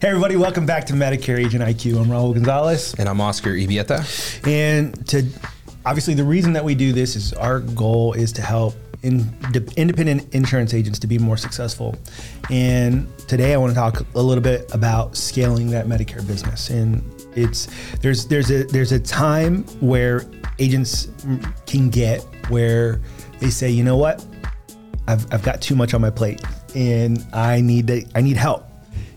Hey, everybody, welcome back to Medicare Agent IQ. I'm Raul Gonzalez. And I'm Oscar Ibieta. And to obviously, the reason that we do this is our goal is to help in, independent insurance agents to be more successful. And today I want to talk a little bit about scaling that Medicare business. And it's there's there's a there's a time where agents can get where they say, you know what, I've, I've got too much on my plate and I need to, I need help.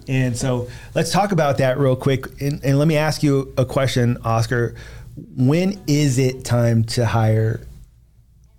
And so let's talk about that real quick. And, and let me ask you a question, Oscar. When is it time to hire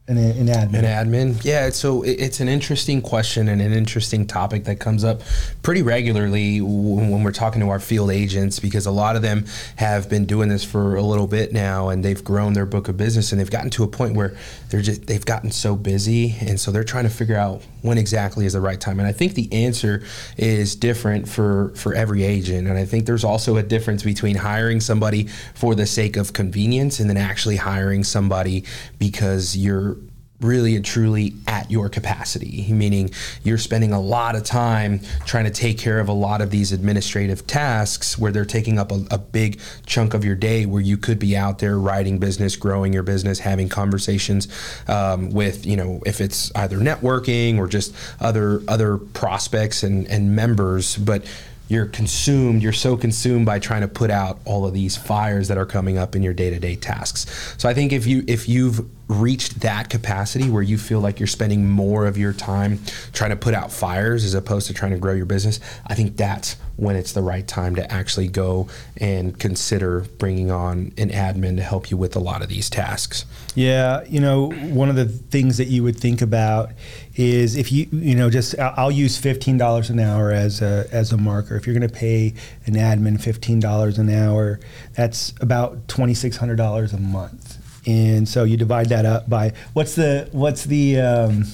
an, an admin? An admin, yeah. So it's an interesting question and an interesting topic that comes up pretty regularly when we're talking to our field agents because a lot of them have been doing this for a little bit now and they've grown their book of business and they've gotten to a point where they're just they've gotten so busy and so they're trying to figure out when exactly is the right time. And I think the answer is different for for every agent. And I think there's also a difference between hiring somebody for the sake of convenience and then actually hiring somebody because you're really and truly at your capacity, meaning you're spending a lot of time trying to take care of a lot of these administrative tasks where they're taking up a, a, big chunk of your day where you could be out there writing business, growing your business, having conversations um, with, you know, if it's either networking or just other other prospects and, and members. But you're consumed you're so consumed by trying to put out all of these fires that are coming up in your day-to-day tasks so i think if you if you've reached that capacity where you feel like you're spending more of your time trying to put out fires as opposed to trying to grow your business, I think that's when it's the right time to actually go and consider bringing on an admin to help you with a lot of these tasks. Yeah, you know, one of the things that you would think about is if you, you know, just I'll use fifteen dollars an hour as a as a marker. If you're going to pay an admin fifteen dollars an hour, that's about twenty six hundred dollars a month and so you divide that up by what's the what's the um,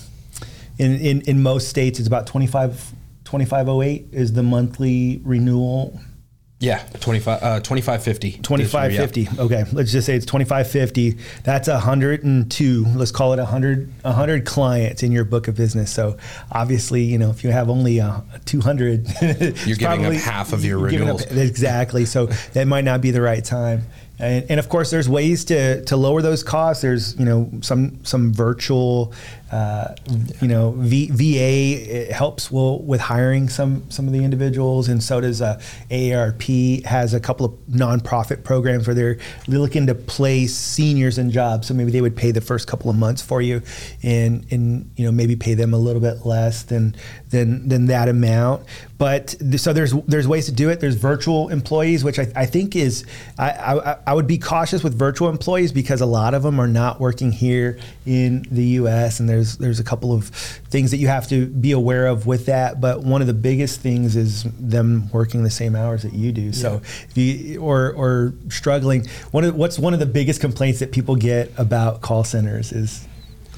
in, in in most states it's about 25 2508 is the monthly renewal yeah, 25 uh 2550. 2550. Yeah. Okay, let's just say it's 2550. That's 102. Let's call it 100 100 clients in your book of business. So, obviously, you know, if you have only uh, 200, you're giving up half of your renewals. Up, exactly. So, that might not be the right time. And, and, of course, there's ways to, to lower those costs. There's you know some some virtual uh, you know, v, VA helps with hiring some some of the individuals, and so does uh, AARP has a couple of nonprofit programs where they're looking to place seniors in jobs. So maybe they would pay the first couple of months for you, and and you know maybe pay them a little bit less than than than that amount. But so there's there's ways to do it. There's virtual employees, which I, I think is I, I I would be cautious with virtual employees because a lot of them are not working here in the U.S. and they're there's there's a couple of things that you have to be aware of with that. But one of the biggest things is them working the same hours that you do. Yeah. So if you or or struggling, one of what's one of the biggest complaints that people get about call centers is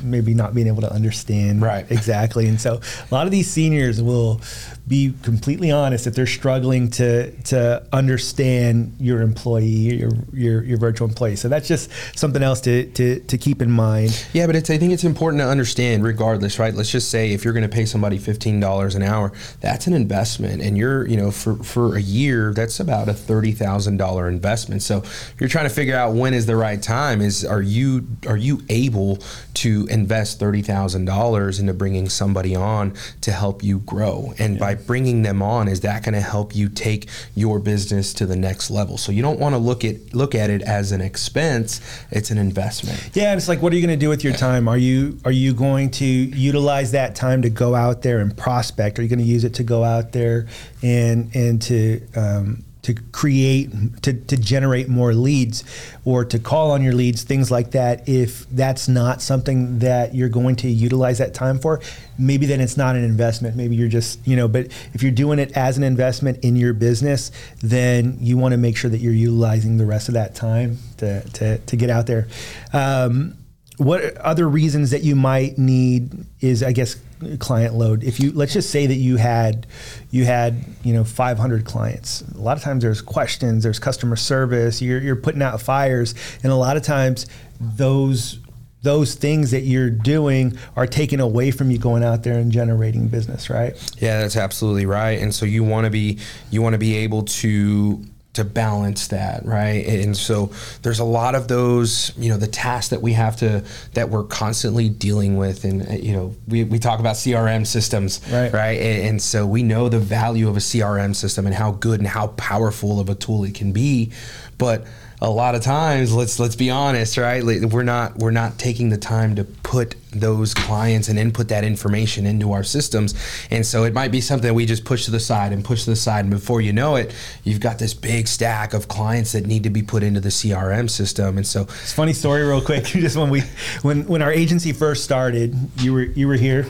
maybe not being able to understand right. exactly. And so a lot of these seniors will be completely honest if they're struggling to to understand your employee, your your, your virtual employee. So that's just something else to, to, to keep in mind. Yeah, but it's I think it's important to understand regardless, right? Let's just say if you're going to pay somebody fifteen dollars an hour, that's an investment, and you're you know for for a year that's about a thirty thousand dollar investment. So you're trying to figure out when is the right time. Is are you are you able to invest thirty thousand dollars into bringing somebody on to help you grow? And yeah. by bringing them on, is that going to help you take your business to the next level? So you don't want to look at look at it as an expense; it's an investment. Yeah, and it's like, what are you going to do with your time? Are you are you going to utilize that time to go out there and prospect? Are you going to use it to go out there and and to um, to create to, to generate more leads or to call on your leads things like that if that's not something that you're going to utilize that time for maybe then it's not an investment. Maybe you're just you know but if you're doing it as an investment in your business then you want to make sure that you're utilizing the rest of that time to, to, to get out there. Um, what other reasons that you might need is i guess client load if you let's just say that you had you had you know 500 clients a lot of times there's questions there's customer service you're, you're putting out fires and a lot of times those those things that you're doing are taken away from you going out there and generating business, right? Yeah, that's absolutely right. And so you want to be you want to be able to to balance that right? And so there's a lot of those you know the tasks that we have to that we're constantly dealing with and uh, you know we, we talk about crm systems right. right? And, and so we know the value of a crm system and how good and how powerful of a tool it can be. But a lot of times let's let's be honest right? We're not we're not taking the time to put those clients and input that information into our systems. And so it might be something that we just push to the side and push to the side. And before you know it you've got this big stack of clients that need to be put into the crm system. And so it's funny story real quick. Just when we when when our agency first started you were you were here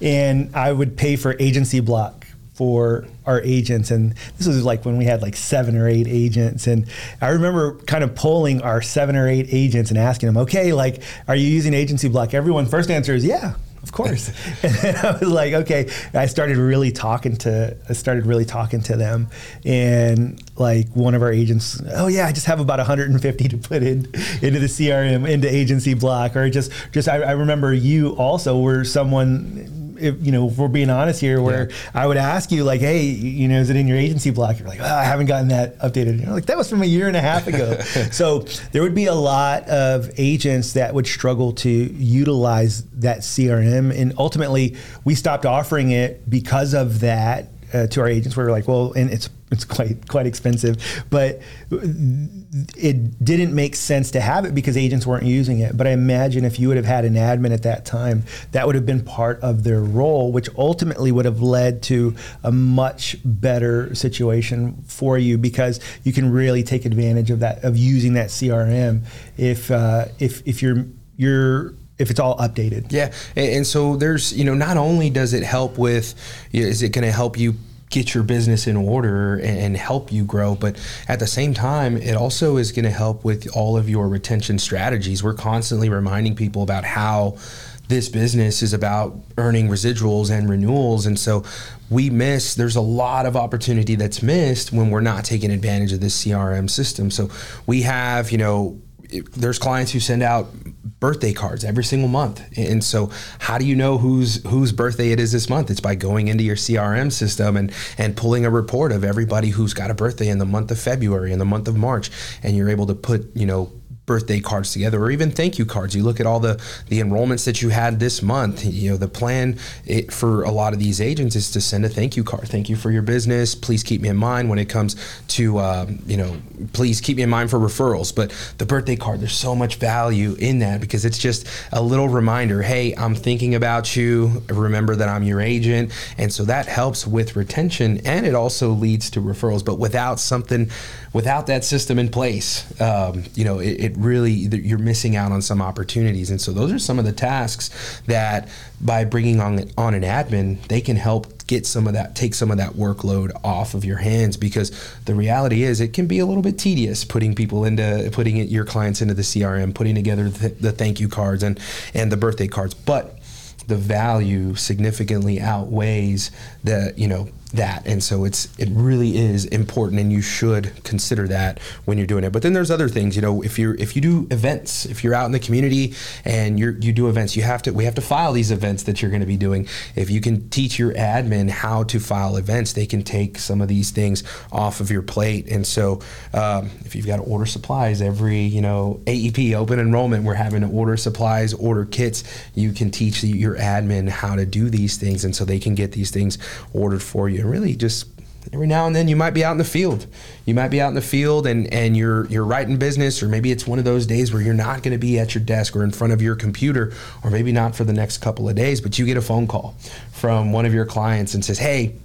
and i would pay for AgencyBloc for our agents and this was like when we had like seven or eight agents and i remember kind of polling our seven or eight agents and asking them okay like are you using AgencyBloc? Everyone first answer is yeah of course. And then i was like okay. I started really talking to i started really talking to them and like one of our agents oh yeah i just have about 150 to put in into the crm into AgencyBloc or just just i, I remember you also were someone if, you know, if we're being honest here, where yeah. I would ask you like, hey, you know, is it in your AgencyBloc? You're like, oh, I haven't gotten that updated. You're like, that was from a year and a half ago. so there would be a lot of agents that would struggle to utilize that CRM, and ultimately, we stopped offering it because of that uh, to our agents. We were like, well, and it's it's quite quite expensive, but it didn't make sense to have it because agents weren't using it. But I imagine if you would have had an admin at that time, that would have been part of their role, which ultimately would have led to a much better situation for you because you can really take advantage of that of using that CRM if uh, if if you're you're if it's all updated. Yeah, and, and, so there's you know not only does it help with you know, is it going to help you get your business in order and, help you grow, but at the same time, it also is going to help with all of your retention strategies. We're constantly reminding people about how this business is about earning residuals and renewals and so we miss there's a lot of opportunity that's missed when we're not taking advantage of this crm system so we have you know there's clients who send out birthday cards every single month. And so how do you know whose whose birthday it is this month? It's by going into your CRM system and and pulling a report of everybody who's got a birthday in the month of February and the month of March and you're able to put, you know, birthday cards together or even thank you cards. You look at all the the enrollments that you had this month. You know, the plan it, for a lot of these agents is to send a thank you card. Thank you for your business. Please keep me in mind when it comes to um, you know, please keep me in mind for referrals. But the birthday card, there's so much value in that because it's just a little reminder. Hey, I'm thinking about you. Remember that I'm your agent, and so that helps with retention and it also leads to referrals. But without something, without that system in place, um, you know, it, it really you're missing out on some opportunities. And so those are some of the tasks that by bringing on on an admin, they can help get some of that take some of that workload off of your hands because the reality is it can be a little bit tedious putting people into putting it, your clients into the CRM, putting together the, the thank you cards and and the birthday cards, but the value significantly outweighs the you know that. And so it's it really is important and you should consider that when you're doing it. But then there's other things you know if you're if you do events if you're out in the community and you're you do events you have to we have to file these events that you're going to be doing. If you can teach your admin how to file events they can take some of these things off of your plate. And so um, if you've got to order supplies every you know aep open enrollment we're having to order supplies order kits. You can teach your admin how to do these things and so they can get these things ordered for you really just every now and then you might be out in the field. You might be out in the field and, and you're you're writing business, or maybe it's one of those days where you're not going to be at your desk or in front of your computer, or maybe not for the next couple of days, but you get a phone call from one of your clients and says, Hey,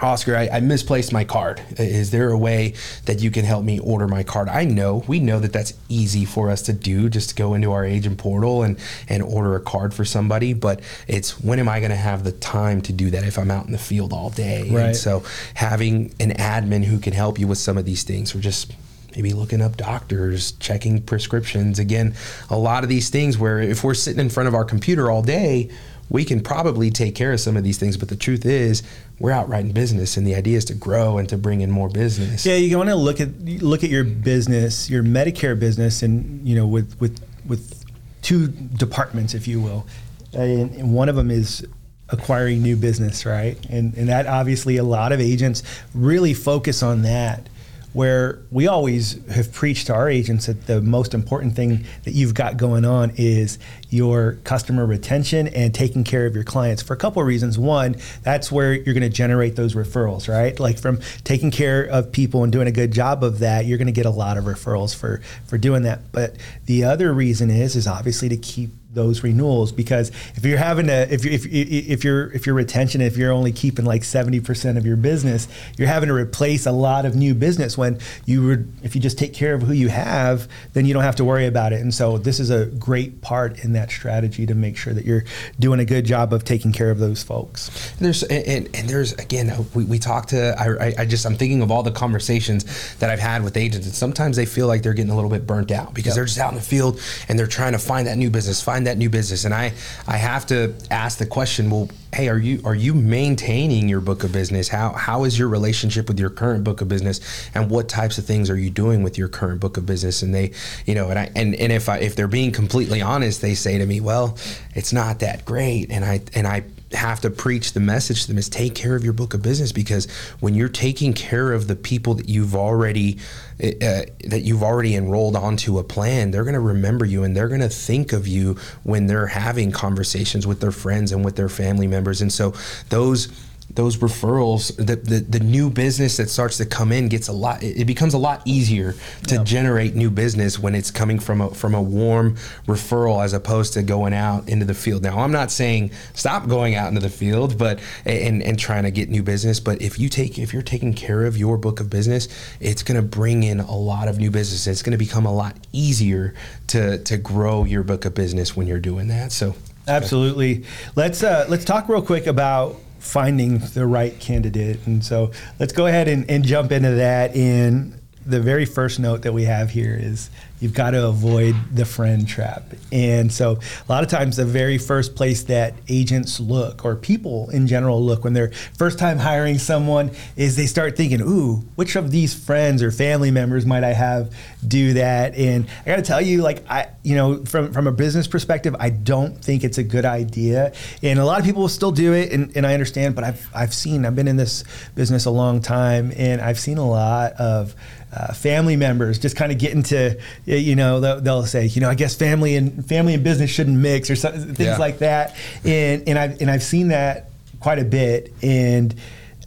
Oscar, I, I, misplaced my card. Is there a way that you can help me order my card? I know, we know that that's easy for us to do, just to go into our agent portal and, and order a card for somebody. But it's when am I going to have the time to do that if I'm out in the field all day? Right. And so having an admin who can help you with some of these things, or just maybe looking up doctors, checking prescriptions. Again, a lot of these things where if we're sitting in front of our computer all day, we can probably take care of some of these things. But the truth is, we're out writing business, and the idea is to grow and to bring in more business. Yeah, you want to look at look at your business, your Medicare business, and you know with with with two departments, if you will, and, and one of them is acquiring new business, right? And and that obviously a lot of agents really focus on that where we always have preached to our agents that the most important thing that you've got going on is your customer retention and taking care of your clients for a couple of reasons. One, that's where you're going to generate those referrals, right? Like from taking care of people and doing a good job of that, you're going to get a lot of referrals for for doing that. But the other reason is is obviously to keep those renewals because if you're having to if you if if your if your retention if you're only keeping like 70% of your business you're having to replace a lot of new business when you would if you just take care of who you have then you don't have to worry about it and so this is a great part in that strategy to make sure that you're doing a good job of taking care of those folks there's and, and there's again we, we talk to I, I just I'm thinking of all the conversations that I've had with agents and sometimes they feel like they're getting a little bit burnt out because yep. they're just out in the field and they're trying to find that new business find find that new business. And i i have to ask the question well hey are you are you maintaining your book of business? How how is your relationship with your current book of business? And what types of things are you doing with your current book of business? And they you know and i and, and if i if they're being completely honest they say to me well it's not that great. And i and i have to preach the message to them is take care of your book of business because when you're taking care of the people that you've already uh, that you've already enrolled onto a plan they're going to remember you and they're going to think of you when they're having conversations with their friends and with their family members. And so those those referrals, the, the, the new business that starts to come in gets a lot. It becomes a lot easier to yep. generate new business when it's coming from a from a warm referral as opposed to going out into the field. Now, I'm not saying stop going out into the field, but and and trying to get new business. But if you take if you're taking care of your book of business, it's going to bring in a lot of new business. It's going to become a lot easier to to grow your book of business when you're doing that. So. Absolutely. Let's uh, let's talk real quick about finding the right candidate. And so let's go ahead and, and jump into that. In the very first note that we have here is you've got to avoid the friend trap. And so a lot of times the very first place that agents look or people in general look when they're first time hiring someone is they start thinking, ooh, which of these friends or family members might I have do that? And I got to tell you, like I, you know, from, from a business perspective, I don't think it's a good idea. And a lot of people will still do it. And, and I understand, but I've, I've seen, I've been in this business a long time and I've seen a lot of uh, family members just kind of get into you know they'll, they'll, say you know I guess family and family and business shouldn't mix or so, things yeah. like that and and I've and I've seen that quite a bit and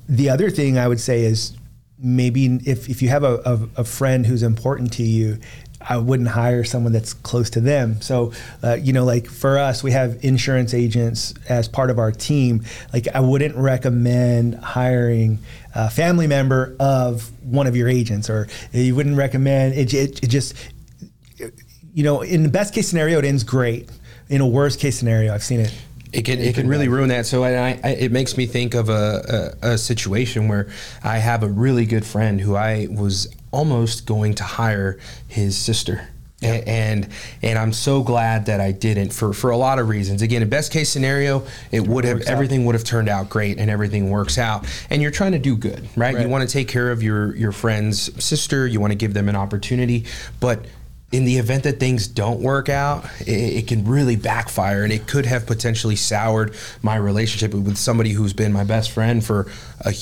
the other thing I would say is maybe if, if you have a, a, a friend who's important to you I wouldn't hire someone that's close to them. So, uh, you know, like for us, we have insurance agents as part of our team. Like, I wouldn't recommend hiring a family member of one of your agents, or you wouldn't recommend it. It, it just, you know, in the best case scenario, it ends great. In a worst case scenario, I've seen it it can it can really ruin that. So I, I, it makes me think of a, a, a, situation where I have a really good friend who I was almost going to hire his sister. Yeah. And and I'm so glad that I didn't for for a lot of reasons. Again, in best case scenario, it would have everything out. would have turned out great and everything works out. And you're trying to do good, right? right? You want to take care of your your friend's sister. You want to give them an opportunity, but in the event that things don't work out, it, it, can really backfire and it could have potentially soured my relationship with somebody who's been my best friend for a,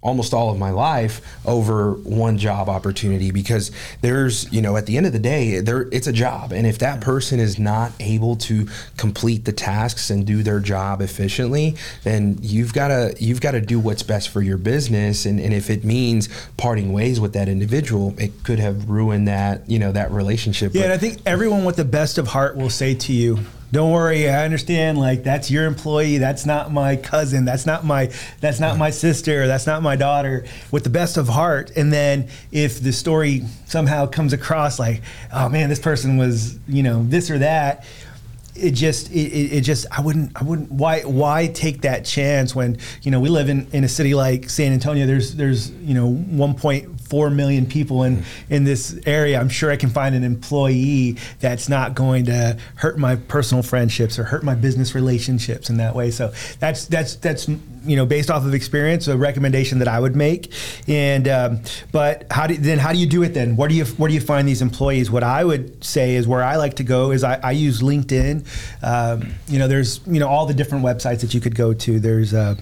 almost all of my life over one job opportunity because there's you know at the end of the day there it's a job. And if that person is not able to complete the tasks and do their job efficiently then you've got to you've got to do what's best for your business. And, and if it means parting ways with that individual it could have ruined that you know that relationship. Yeah but, and i think everyone with the best of heart will say to you don't worry i understand like that's your employee that's not my cousin that's not my that's not my sister that's not my daughter with the best of heart. And then if the story somehow comes across like oh man this person was you know this or that it just it, it just I wouldn't I wouldn't why why take that chance when you know we live in, in a city like San Antonio there's there's you know 1.5 four million people in in this area. I'm sure I can find an employee that's not going to hurt my personal friendships or hurt my business relationships in that way. So that's that's that's you know based off of experience a recommendation that I would make. And um, but how do then how do you do it then? Where do you where do you find these employees? What I would say is where I like to go is I, I use LinkedIn. Um, you know, there's you know all the different websites that you could go to. There's uh,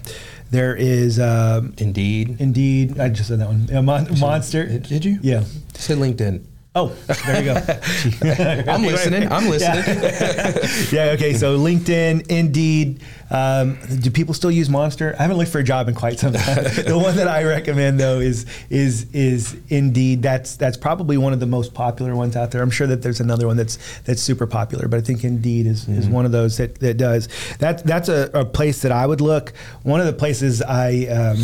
there is um, Indeed. Indeed. I just said that one. Uh, Mon- Monster. Did you? Yeah. Say LinkedIn. Oh, there you go. I'm listening. I'm listening. yeah. Okay. So LinkedIn, Indeed. Um, do people still use Monster? I haven't looked for a job in quite some time. the one that I recommend though is is is Indeed. That's that's probably one of the most popular ones out there. I'm sure that there's another one that's that's super popular, but I think Indeed is, mm-hmm. is one of those that, that does. That that's a, a, place that I would look. One of the places I um,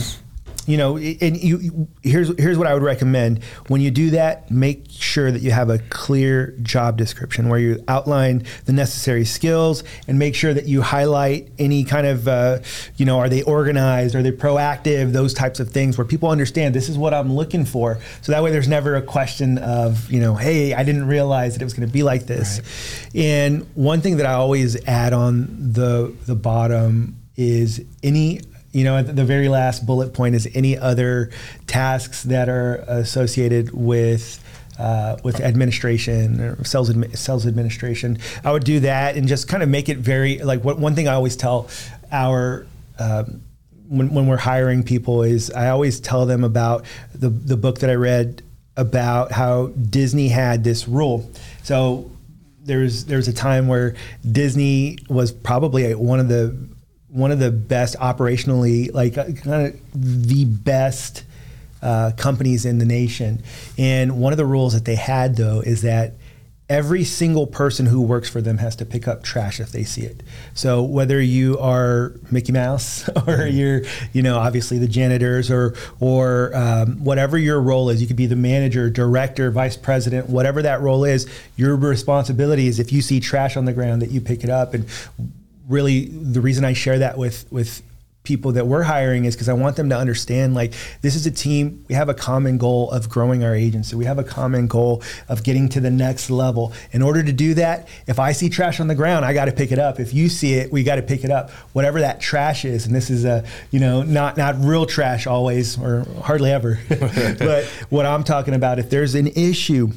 you know, and you, here's here's what I would recommend. When you do that, make sure that you have a clear job description where you outline the necessary skills and make sure that you highlight any kind of, uh, you know, are they organized, are they proactive, those types of things where people understand this is what I'm looking for. So that way, there's never a question of, you know, hey, I didn't realize that it was going to be like this. Right. And one thing that I always add on the the bottom is any you know, the very last bullet point is any other tasks that are associated with uh, with administration or sales admi- sales administration. I would do that and just kind of make it very like what, one thing I always tell our um, when, when we're hiring people is I always tell them about the the book that I read about how Disney had this rule. So there's there's a time where Disney was probably one of the one of the best operationally, like uh, kind of the best uh, companies in the nation. And one of the rules that they had though is that every single person who works for them has to pick up trash if they see it. So whether you are Mickey Mouse or mm-hmm. you're, you know, obviously the janitors or or um, whatever your role is, you could be the manager, director, vice president, whatever that role is. Your responsibility is if you see trash on the ground that you pick it up and really the reason I share that with with people that we're hiring is because I want them to understand like this is a team. We have a common goal of growing our agency. We have a common goal of getting to the next level. In order to do that, if I see trash on the ground, I got to pick it up. If you see it, we got to pick it up. Whatever that trash is, and this is a you know not not real trash always or hardly ever, but what I'm talking about, if there's an issue,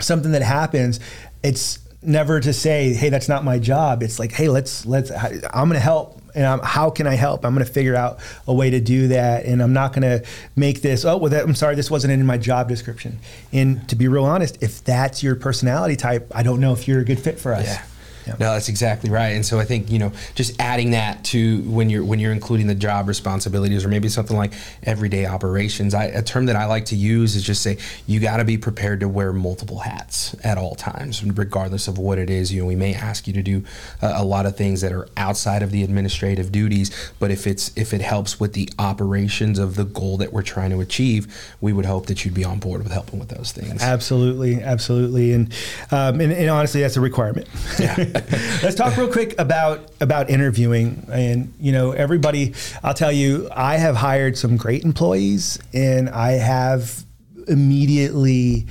something that happens, it's never to say, "Hey, that's not my job." It's like, "Hey, let's let's. I'm going to help." And I'm, how can I help? I'm going to figure out a way to do that, and I'm not going to make this. Oh, well, that, I'm sorry, this wasn't in my job description. And to be real honest, if that's your personality type, I don't know if you're a good fit for us. Yeah. No, that's exactly right. And so I think you know, just adding that to when you're when you're including the job responsibilities, or maybe something like everyday operations. I, a term that I like to use is just say you got to be prepared to wear multiple hats at all times, regardless of what it is. You know, we may ask you to do a, a lot of things that are outside of the administrative duties, but if it's if it helps with the operations of the goal that we're trying to achieve, we would hope that you'd be on board with helping with those things. Absolutely, absolutely, and um, and, and honestly, that's a requirement. Yeah. Let's talk real quick about about interviewing. And you know, everybody, I'll tell you, I have hired some great employees, and I have immediately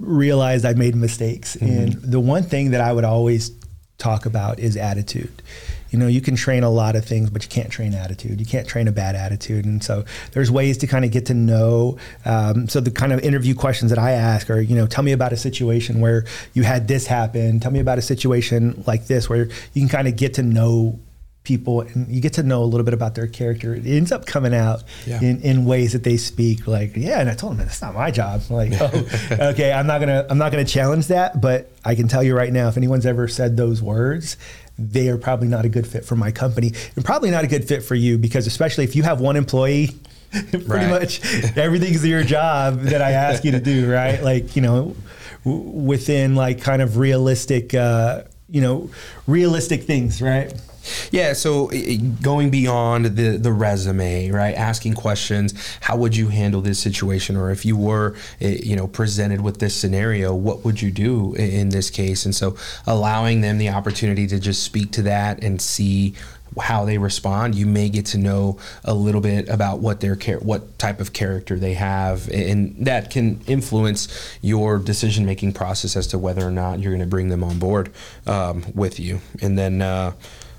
realized I've made mistakes. Mm-hmm. And the one thing that I would always talk about is attitude you know, you can train a lot of things, but you can't train attitude. You can't train a bad attitude. And so there's ways to kind of get to know. Um, so the kind of interview questions that I ask are, you know, tell me about a situation where you had this happen. Tell me about a situation like this where you can kind of get to know people and you get to know a little bit about their character. It ends up coming out yeah. in, in ways that they speak like, yeah, and I told them that's not my job. I'm like, oh, okay, I'm not gonna I'm not gonna challenge that, but I can tell you right now, if anyone's ever said those words, they are probably not a good fit for my company and probably not a good fit for you because especially if you have one employee pretty right. much everything's your job that I ask you to do, right? Like, you know, w- within like kind of realistic, uh, you know, realistic things, right? Yeah, so going beyond the the resume, right? Asking questions, how would you handle this situation or if you were you know presented with this scenario, what would you do in this case? And so allowing them the opportunity to just speak to that and see how they respond, you may get to know a little bit about what their care, what type of character they have, and that can influence your decision making process as to whether or not you're going to bring them on board um, with you. And then. Uh,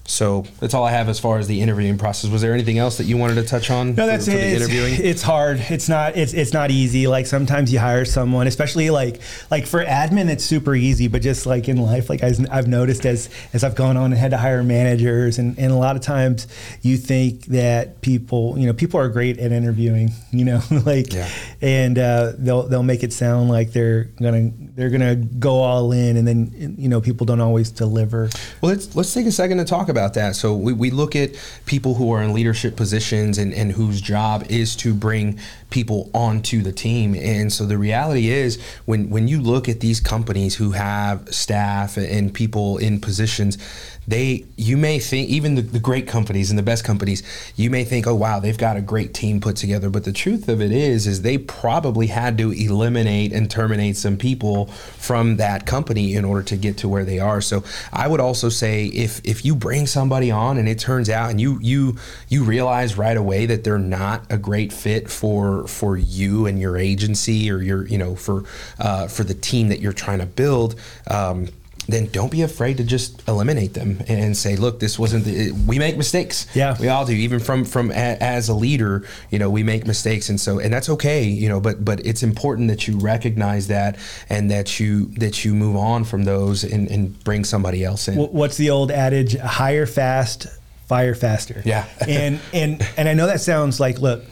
so that's all I have as far as the interviewing process. Was there anything else that you wanted to touch on? No, that's for, it. for It's, interviewing. it's hard. It's not. It's it's not easy. Like sometimes you hire someone, especially like like for admin, it's super easy. But just like in life, like I've I've noticed as as I've gone on and had to hire managers, and and a lot of times you think that people, you know, people are great at interviewing, you know, like, Yeah. and uh, they'll they'll make it sound like they're gonna they're gonna go all in, and then you know people don't always deliver. Well, let's let's take a second to talk about that. So we, we look at people who are in leadership positions and, and whose job is to bring people onto the team. And so the reality is when when you look at these companies who have staff and people in positions, they you may think even the, the great companies and the best companies, you may think, oh wow, they've got a great team put together. But the truth of it is, is they probably had to eliminate and terminate some people from that company in order to get to where they are. So I would also say if if you bring somebody on and it turns out and you you you realize right away that they're not a great fit for for you and your agency or your you know for uh, for the team that you're trying to build. Um, then don't be afraid to just eliminate them and say, look, this wasn't. The, we make mistakes. Yeah. we all do. Even from from a, as a leader, you know, we make mistakes, and so and that's okay. You know, but but it's important that you recognize that and that you that you move on from those and, and bring somebody else in. What's the old adage? Hire fast, fire faster. Yeah. and and and I know that sounds like look.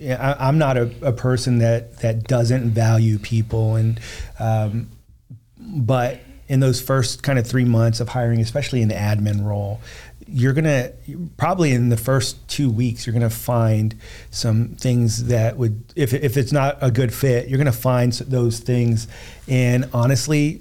I, I'm not a, a person that that doesn't value people, and um, but in those first kind of three months of hiring, especially in the admin role, you're gonna probably in the first two weeks you're gonna find some things that would if if it's not a good fit, you're gonna find those things, and honestly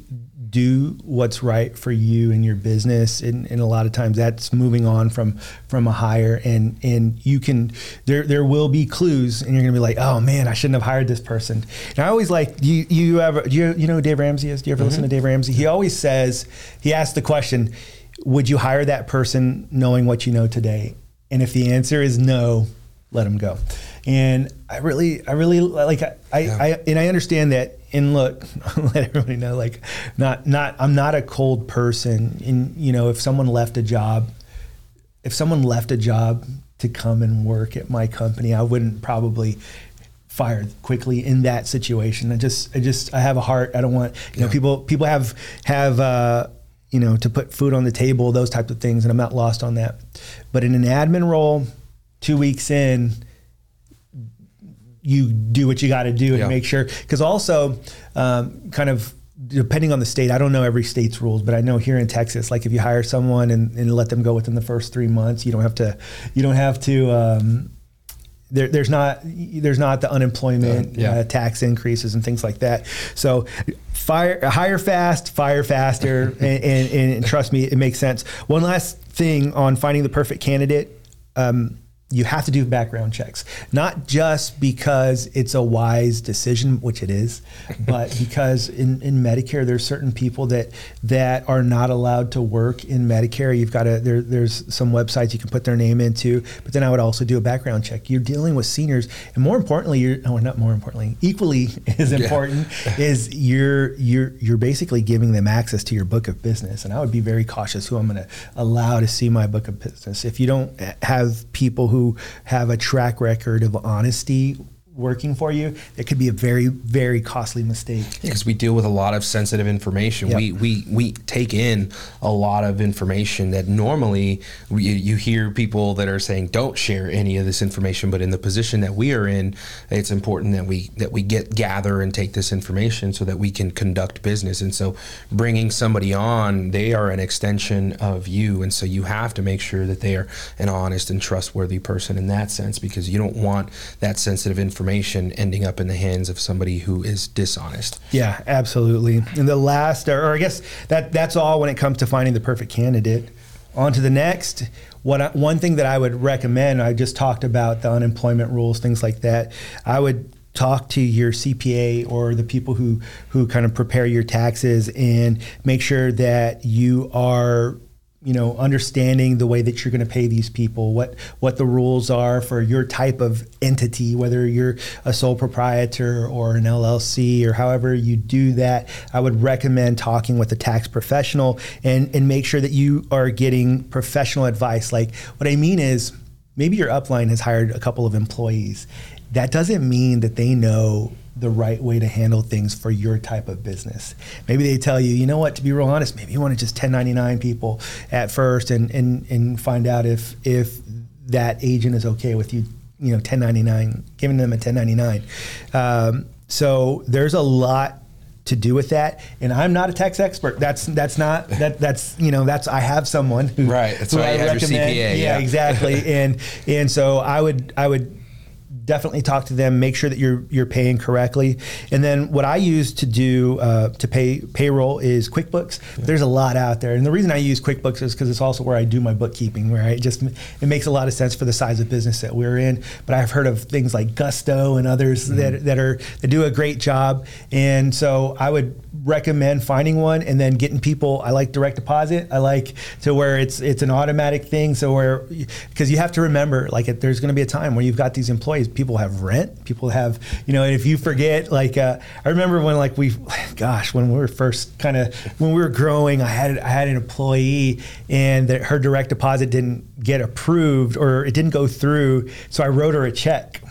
do what's right for you and your business and, and a lot of times that's moving on from from a hire. And and you can there there will be clues and you're gonna be like oh man I shouldn't have hired this person. And I always like you you ever do you you know who Dave Ramsey is? Do you ever listen to mm-hmm. Dave Ramsey? He always says he asks the question would you hire that person knowing what you know today? And if the answer is no let them go and I really I really like I, I, I and I understand that and look, let everybody know, like, not not I'm not a cold person. And you know, if someone left a job, if someone left a job to come and work at my company, I wouldn't probably fire quickly in that situation. I just I just I have a heart. I don't want you know people people have have uh, you know to put food on the table, those types of things, and I'm not lost on that. But in an admin role, two weeks in you do what you got to do and Yeah. make sure because also um, kind of depending on the state i don't know every state's rules but i know here in texas like if you hire someone and, and let them go within the first three months you don't have to you don't have to um, there, there's not there's not the unemployment Uh, yeah. uh, tax increases and things like that so fire hire fast fire faster and, and, and trust me it makes sense one last thing on finding the perfect candidate um, you have to do background checks, not just because it's a wise decision, which it is, but because in, in Medicare there's certain people that that are not allowed to work in Medicare. You've got to there, there's some websites you can put their name into, but then I would also do a background check. You're dealing with seniors, and more importantly, you're oh not more importantly, equally as important is you're you're you're basically giving them access to your book of business, and I would be very cautious who I'm going to allow to see my book of business. If you don't have people who have a track record of honesty working for you, it could be a very very costly mistake. because we deal with a lot of sensitive information. Yep. We, we we take in a lot of information that normally we, you hear people that are saying don't share any of this information. But in the position that we are in, it's important that we that we get gather and take this information so that we can conduct business. And so, bringing somebody on, they are an extension of you, and so you have to make sure that they are an honest and trustworthy person in that sense because you don't want that sensitive information ending up in the hands of somebody who is dishonest. Yeah, absolutely. And the last, or, or I guess that that's all when it comes to finding the perfect candidate. On to the next. What I, one thing that I would recommend, I just talked about the unemployment rules, things like that. I would talk to your CPA or the people who who kind of prepare your taxes and make sure that you are you know understanding the way that you're going to pay these people what what the rules are for your type of entity whether you're a sole proprietor or an LLC or however you do that I would recommend talking with a tax professional and and make sure that you are getting professional advice. Like what I mean is maybe your upline has hired a couple of employees. That doesn't mean that they know the right way to handle things for your type of business. Maybe they tell you, you know what, to be real honest, maybe you want to just 1099 people at first and, and, and find out if, if that agent is okay with you, you know, 1099, giving them a 1099. Um, so there's a lot to do with that. And I'm not a tax expert. That's that's not that that's you know that's I have someone who right. That's who why I you have your recommend. CPA. Yeah, Yeah, exactly. and and so I would I would definitely talk to them. Make sure that you're you're paying correctly. And then what I use to do uh, to pay payroll is QuickBooks. There's a lot out there, and the reason I use QuickBooks is because it's also where I do my bookkeeping. Where I just it makes a lot of sense for the size of business that we're in. But I've heard of things like Gusto and others Mm-hmm. that that are that do a great job. And so I would recommend finding one and then getting people. I like direct deposit. I like to where it's it's an automatic thing. So where because you have to remember like it, there's going to be a time where you've got these employees. People have rent. People have you know. And if you forget, like uh, I remember when like we, gosh, when we were first kind of when we were growing, I had I had an employee and that her direct deposit didn't get approved or it didn't go through. So I wrote her a check.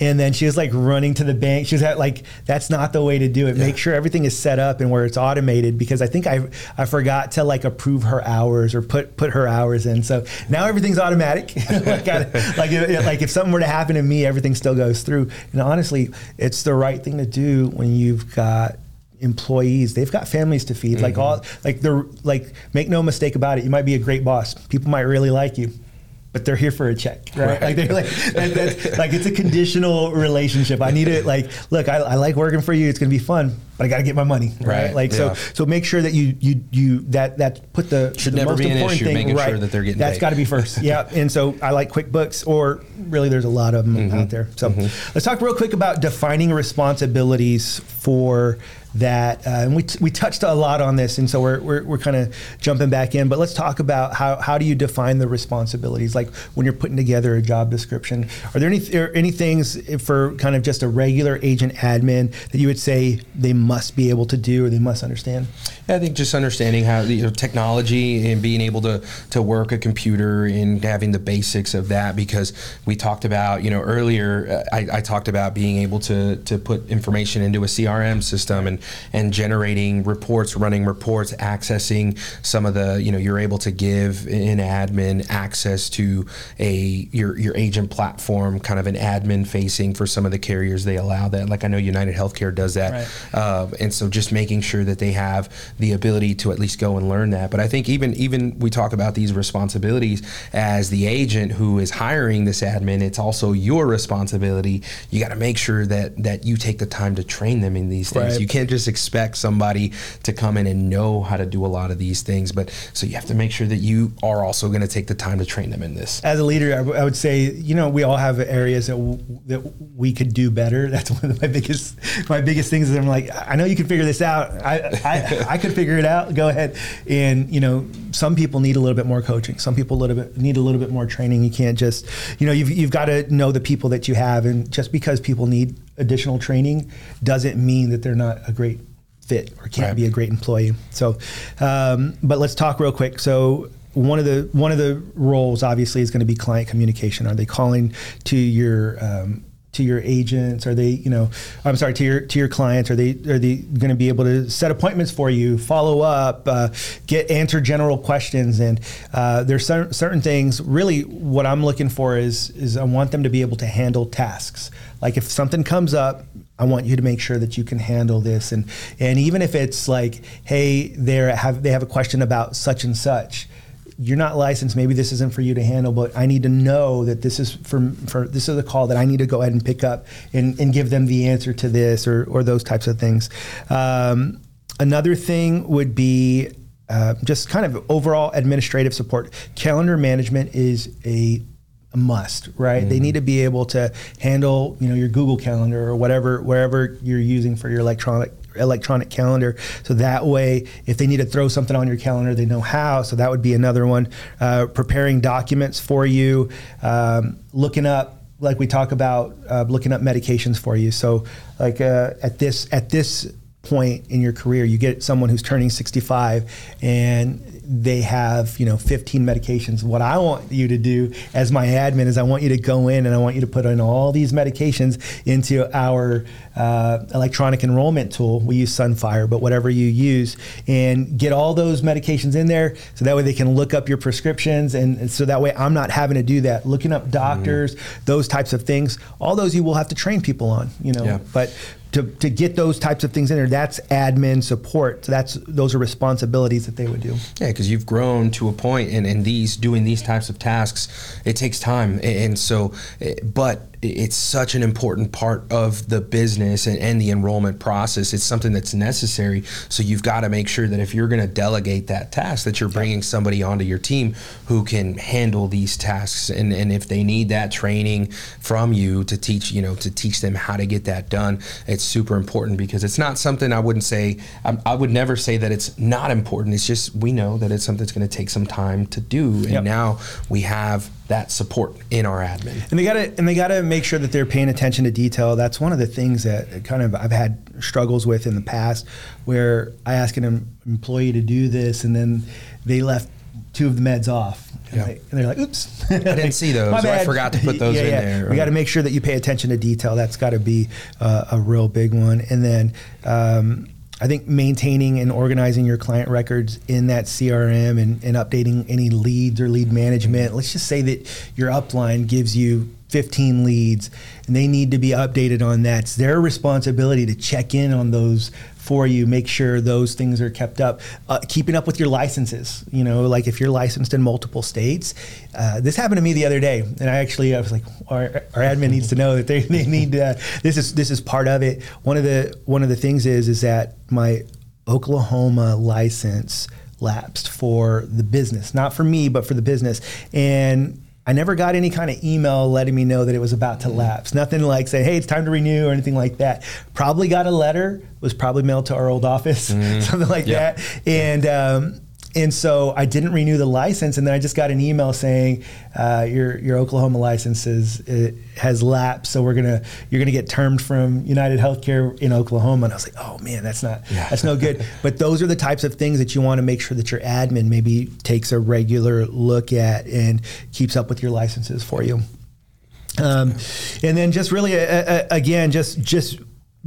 And then she was like running to the bank. She was at like, that's not the way to do it. Make sure everything is set up and where it's automated because I think I I forgot to like approve her hours or put put her hours in. So now everything's automatic. like, I, like, if, like if something were to happen to me, everything still goes through. And honestly, it's the right thing to do when you've got employees they've got families to feed like mm-hmm. all like they're like make no mistake about it you might be a great boss people might really like you but they're here for a check, right? Right. Like they're like, that, that's, like it's a conditional relationship. I need it. Like, look, I, I like working for you. It's gonna be fun, but I got to get my money, right? Right, Like, yeah. so so make sure that you you you that that put the Should the never most be an important issue, thing making right. sure that they're getting that's got to be first, yeah. And so I like QuickBooks, or really, there's a lot of them Mm-hmm. out there. So let's talk real quick about defining responsibilities for that. Uh, and we, t- we touched a lot on this, and so we're, we're, we're kind of jumping back in. But let's talk about how, how do you define the responsibilities? Like when you're putting together a job description, are there any, are any things for kind of just a regular agent admin that you would say they must be able to do or they must understand? I think just understanding how you know, technology and being able to to work a computer and having the basics of that because we talked about you know earlier uh, I, I talked about being able to to put information into a CRM system and and generating reports, running reports, accessing some of the you know you're able to give an admin access to a your your agent platform, kind of an admin facing for some of the carriers they allow that. Like I know United Healthcare does that, Right. uh, and so just making sure that they have the ability to at least go and learn that. But I think even even we talk about these responsibilities as the agent who is hiring this admin, it's also your responsibility. You got to make sure that that you take the time to train them in these things. Right. You can't just expect somebody to come in and know how to do a lot of these things. But so you have to make sure that you are also going to take the time to train them in this. as a leader, I, w- I would say, you know, we all have areas that w- that we could do better. That's one of my biggest my biggest things. Is I'm like, I know you can figure this out. I I, I could figure it out. Go ahead. And you know, some people need a little bit more coaching. Some people a little bit need a little bit more training. You can't just, you know, you've you've got to know the people that you have, and just because people need additional training doesn't mean that they're not a great fit or can't Right. be a great employee. So, um, but let's talk real quick. So one of the one of the roles obviously is going to be client communication. Are they calling to your um, to your agents? Are they you know I'm sorry to your to your clients? Are they are they going to be able to set appointments for you, follow up, uh, get answer general questions? And uh, there's certain, certain things. Really, what I'm looking for is is I want them to be able to handle tasks. Like if something comes up, I want you to make sure that you can handle this, and and even if it's like, hey, they have they have a question about such and such. You're not licensed. Maybe this isn't for you to handle, but I need to know that this is for, for this is a call that I need to go ahead and pick up and, and give them the answer to this or, or those types of things. Um, another thing would be uh, just kind of overall administrative support. Calendar management is a a must, right? They need to be able to handle, you know, your Google Calendar or whatever, wherever you're using for your electronic electronic calendar. So that way, if they need to throw something on your calendar, they know how. So that would be another one. Uh, preparing documents for you, um, looking up like we talk about uh, looking up medications for you. So like uh, at this at this point in your career, you get someone who's turning 65 and they have you know 15 medications what i want you to do as my admin is i want you to go in and i want you to put in all these medications into our uh, electronic enrollment tool we use sunfire but whatever you use and get all those medications in there so that way they can look up your prescriptions and so that way i'm not having to do that looking up doctors mm-hmm. those types of things all those you will have to train people on you know yeah. but to, to get those types of things in there that's admin support. So that's those are responsibilities that they would do. Yeah because you've grown to a point and, and these doing these types of tasks it takes time. And so eh, but it's such an important part of the business and, and, the enrollment process. It's something that's necessary. So you've got to make sure that if you're going to delegate that task, that you're bringing somebody onto your team who can handle these tasks. And, and if they need that training from you to teach, you know, to teach them how to get that done, it's super important because it's not something I wouldn't say, I, I would never say that it's not important. It's just we know that it's something that's going to take some time to do. And yep. now we have that support in our admin. And they got to and they got to make sure that they're paying attention to detail. That's one of the things that kind of I've had struggles with in the past, where I ask an employee to do this, and then they left two of the meds off. And, they, are like, "Oops, I didn't see those. I forgot to put those yeah, in yeah. there." We got to make sure that you pay attention to detail. That's got to be uh, a real big one. And then. Um, I think maintaining and organizing your client records in that CRM and, and updating any leads or lead management. Let's just say that your upline gives you 15 leads and they need to be updated on that. It's their responsibility to check in on those for you, make sure those things are kept up. Uh, keeping up with your licenses, you know, like if you're licensed in multiple states. Uh, this happened to me the other day, and I actually I was like, our, our admin needs to know that they, they need uh, this is this is part of it. One of the one of the things is is that my Oklahoma license lapsed for the business, not for me, but for the business, and I never got any kind of email letting me know that it was about to lapse. Nothing like saying, "Hey, it's time to renew" or anything like that. Probably got a letter. Was probably mailed to our old office, mm-hmm. something like yeah. that. And um, and so I didn't renew the license, and then I just got an email saying uh, your your Oklahoma license is, has lapsed, so we're gonna you're gonna get termed from United Healthcare in Oklahoma. And I was like, oh man, that's not yeah. that's no good. but those are the types of things that you want to make sure that your admin maybe takes a regular look at and keeps up with your licenses for you. Um, and then just really, uh, uh, again, just just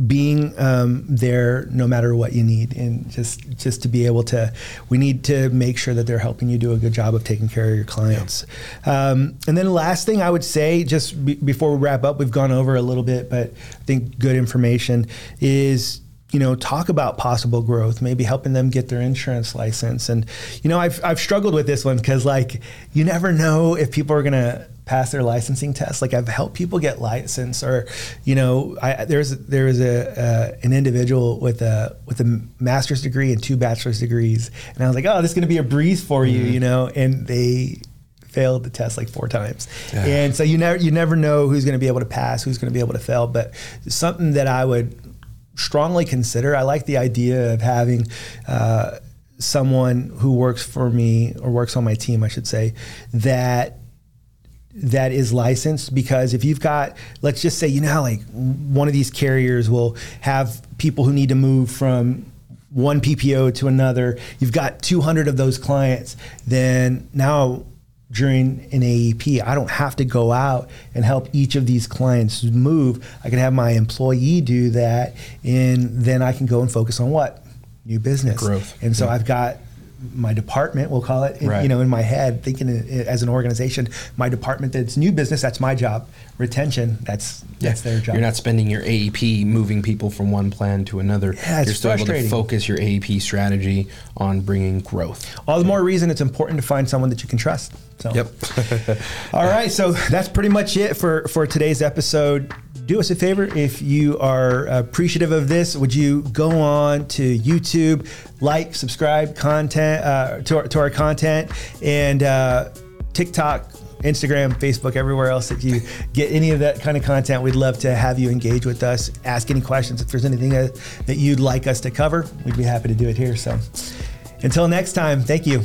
being um, there no matter what you need and just just to be able to we need to make sure that they're helping you do a good job of taking care of your clients yeah. um, and then the last thing i would say just be, before we wrap up we've gone over a little bit but i think good information is you know talk about possible growth maybe helping them get their insurance license and you know i've, I've struggled with this one because like you never know if people are going to pass their licensing test. Like I've helped people get licensed, or you know, I, there's there's a uh, an individual with a with a master's degree and two bachelor's degrees, and I was like, oh, this is going to be a breeze for mm-hmm. you, you know, and they failed the test like four times, yeah. and so you never you never know who's going to be able to pass, who's going to be able to fail, but something that I would strongly consider. I like the idea of having. Uh, someone who works for me or works on my team, I should say, that that is licensed because if you've got let's just say you know how like one of these carriers will have people who need to move from one PPO to another you've got 200 of those clients then now during an AEP I don't have to go out and help each of these clients move. I can have my employee do that and then I can go and focus on what? New business. Growth. And so yeah. I've got my department, we'll call it, right. you know, in my head, thinking as an organization, my department that's new business, that's my job. Retention, that's that's yeah. their job. You're not spending your AEP moving people from one plan to another. Yeah, You're still able to focus your AEP strategy on bringing growth. All the more reason it's important to find someone that you can trust. So. Yep. All right, so that's pretty much it for for today's episode do us a favor if you are appreciative of this would you go on to youtube like subscribe content uh, to, our, to our content and uh, tiktok Instagram, Facebook, everywhere else that you get any of that kind of content. We'd love to have you engage with us, ask any questions. If there's anything that, that you'd like us to cover, we'd be happy to do it here. So until next time, thank you.